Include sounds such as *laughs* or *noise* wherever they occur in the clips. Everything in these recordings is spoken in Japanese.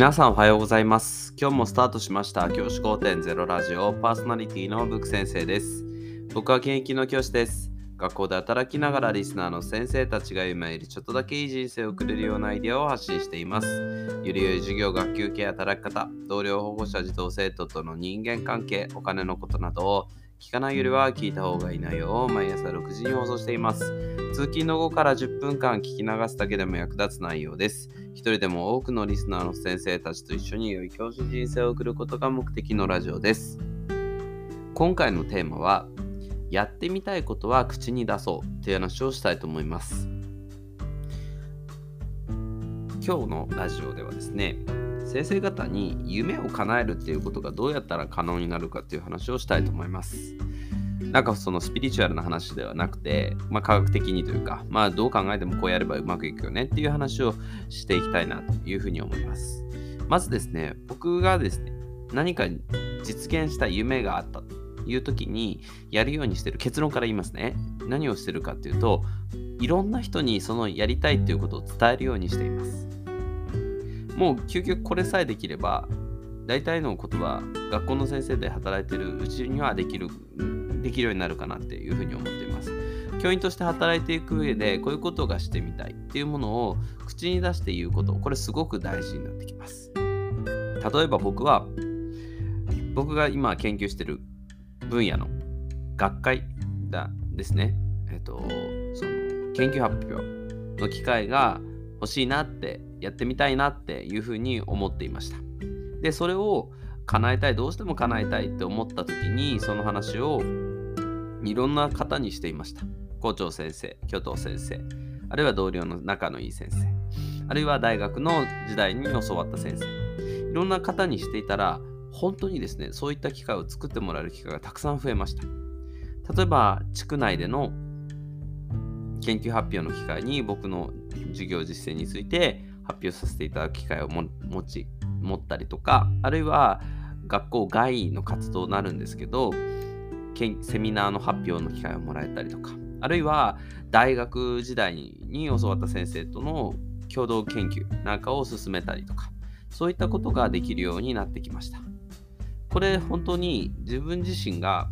皆さんおはようございます。今日もスタートしました教師5.0ラジオパーソナリティのブック先生です。僕は現役の教師です。学校で働きながらリスナーの先生たちが夢よりちょっとだけいい人生を送れるようなアイデアを発信しています。より良い授業、学級系、働き方、同僚、保護者、児童生徒との人間関係、お金のことなどを聞かないよりは聞いた方がいい内容を毎朝6時に放送しています。通勤の後から10分間聞き流すだけでも役立つ内容です。一人でも多くのリスナーの先生たちと一緒に良い教師人生を送ることが目的のラジオです。今回のテーマは、やってみたいことは口に出そうという話をしたいと思います。今日のラジオではですね、先生方に夢を叶えるっていうことがどうやったら可能になるかっていう話をしたいと思います。なんかそのスピリチュアルな話ではなくて、まあ、科学的にというか、まあ、どう考えてもこうやればうまくいくよねっていう話をしていきたいなというふうに思います。まずですね、僕がですね、何か実現した夢があったという時にやるようにしてる結論から言いますね。何をしてるかっていうと、いろんな人にそのやりたいっていうことを伝えるようにしています。もう究極これさえできれば大体のことは学校の先生で働いてるうちにはできるできるようになるかなっていうふうに思っています。教員として働いていく上でこういうことがしてみたいっていうものを口に出して言うことこれすごく大事になってきます。例えば僕は僕が今研究してる分野の学会だですね。えっとその研究発表の機会が欲しいなってやってみたいなっていうふうに思っていました。で、それを叶えたい、どうしても叶えたいって思った時に、その話をいろんな方にしていました。校長先生、教頭先生、あるいは同僚の仲のいい先生、あるいは大学の時代に教わった先生、いろんな方にしていたら、本当にですね、そういった機会を作ってもらえる機会がたくさん増えました。例えば、地区内での研究発表の機会に僕の授業実践について発表させていただく機会を持ち持ったりとかあるいは学校外の活動になるんですけどセミナーの発表の機会をもらえたりとかあるいは大学時代に教わった先生との共同研究なんかを進めたりとかそういったことができるようになってきました。これ本当に自分自身が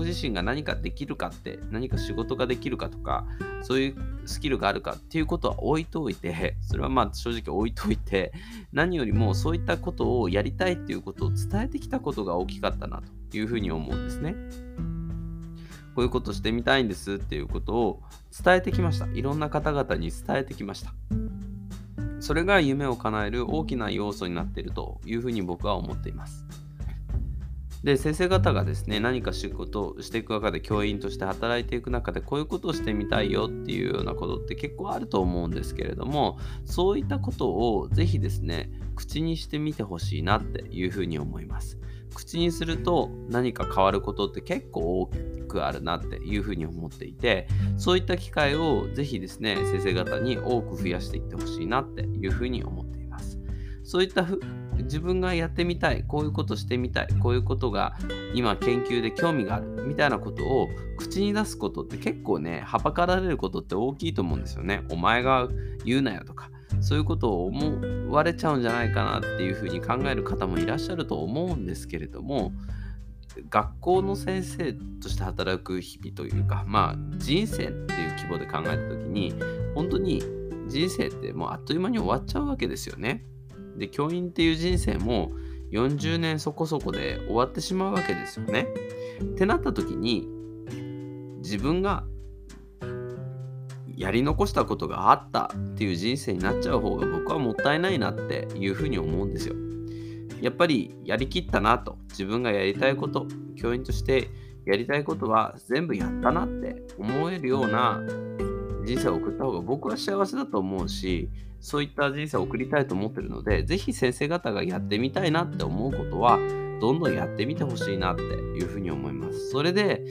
僕自身が何かできるかって何か仕事ができるかとかそういうスキルがあるかっていうことは置いといて *laughs* それはまあ正直置いといて何よりもそういったことをやりたいっていうことを伝えてきたことが大きかったなというふうに思うんですね。こういうことしてみたいんですっていうことを伝えてきました。いろんな方々に伝えてきました。それが夢を叶える大きな要素になっているというふうに僕は思っています。で先生方がですね何か仕事をしていく中で教員として働いていく中でこういうことをしてみたいよっていうようなことって結構あると思うんですけれどもそういったことをぜひですね口にしてみてほしいなっていうふうに思います。口にすると何か変わることって結構大きくあるなっていうふうに思っていてそういった機会をぜひですね先生方に多く増やしていってほしいなっていうふうに思っています。そういった自分がやってみたい、こういうことしてみたい、こういうことが今研究で興味があるみたいなことを口に出すことって結構ね、はばかられることって大きいと思うんですよね。お前が言うなよとか、そういうことを思われちゃうんじゃないかなっていうふうに考える方もいらっしゃると思うんですけれども、学校の先生として働く日々というか、まあ人生っていう規模で考えた時に、本当に人生ってもうあっという間に終わっちゃうわけですよね。で、教員っていう人生も40年そこそこで終わってしまうわけですよね。ってなった時に、自分がやり残したことがあったっていう人生になっちゃう方が僕はもったいないなっていうふうに思うんですよ。やっぱりやりきったなと自分がやりたいこと教員としてやりたいことは全部やったなって思えるような人生を送った方が僕は幸せだと思うしそういった人生を送りたいと思ってるので、是非先生方がやってみたいなって思うことは、どんどんやってみてほしいなっていうふうに思います。それで、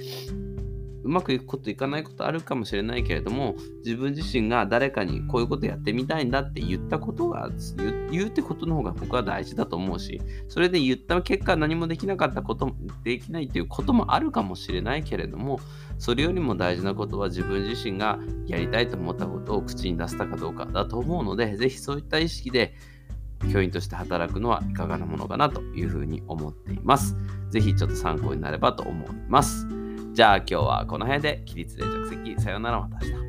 うまくいくこといかないことあるかもしれないけれども自分自身が誰かにこういうことやってみたいんだって言ったことが言うってことの方が僕は大事だと思うしそれで言った結果何もできなかったことできないっていうこともあるかもしれないけれどもそれよりも大事なことは自分自身がやりたいと思ったことを口に出せたかどうかだと思うので、ぜひそういった意識で教員として働くのはいかがなものかなというふうに思っています。ぜひちょっと参考になればと思います。じゃあ今日はこの辺で起立で着席さよならまた明日。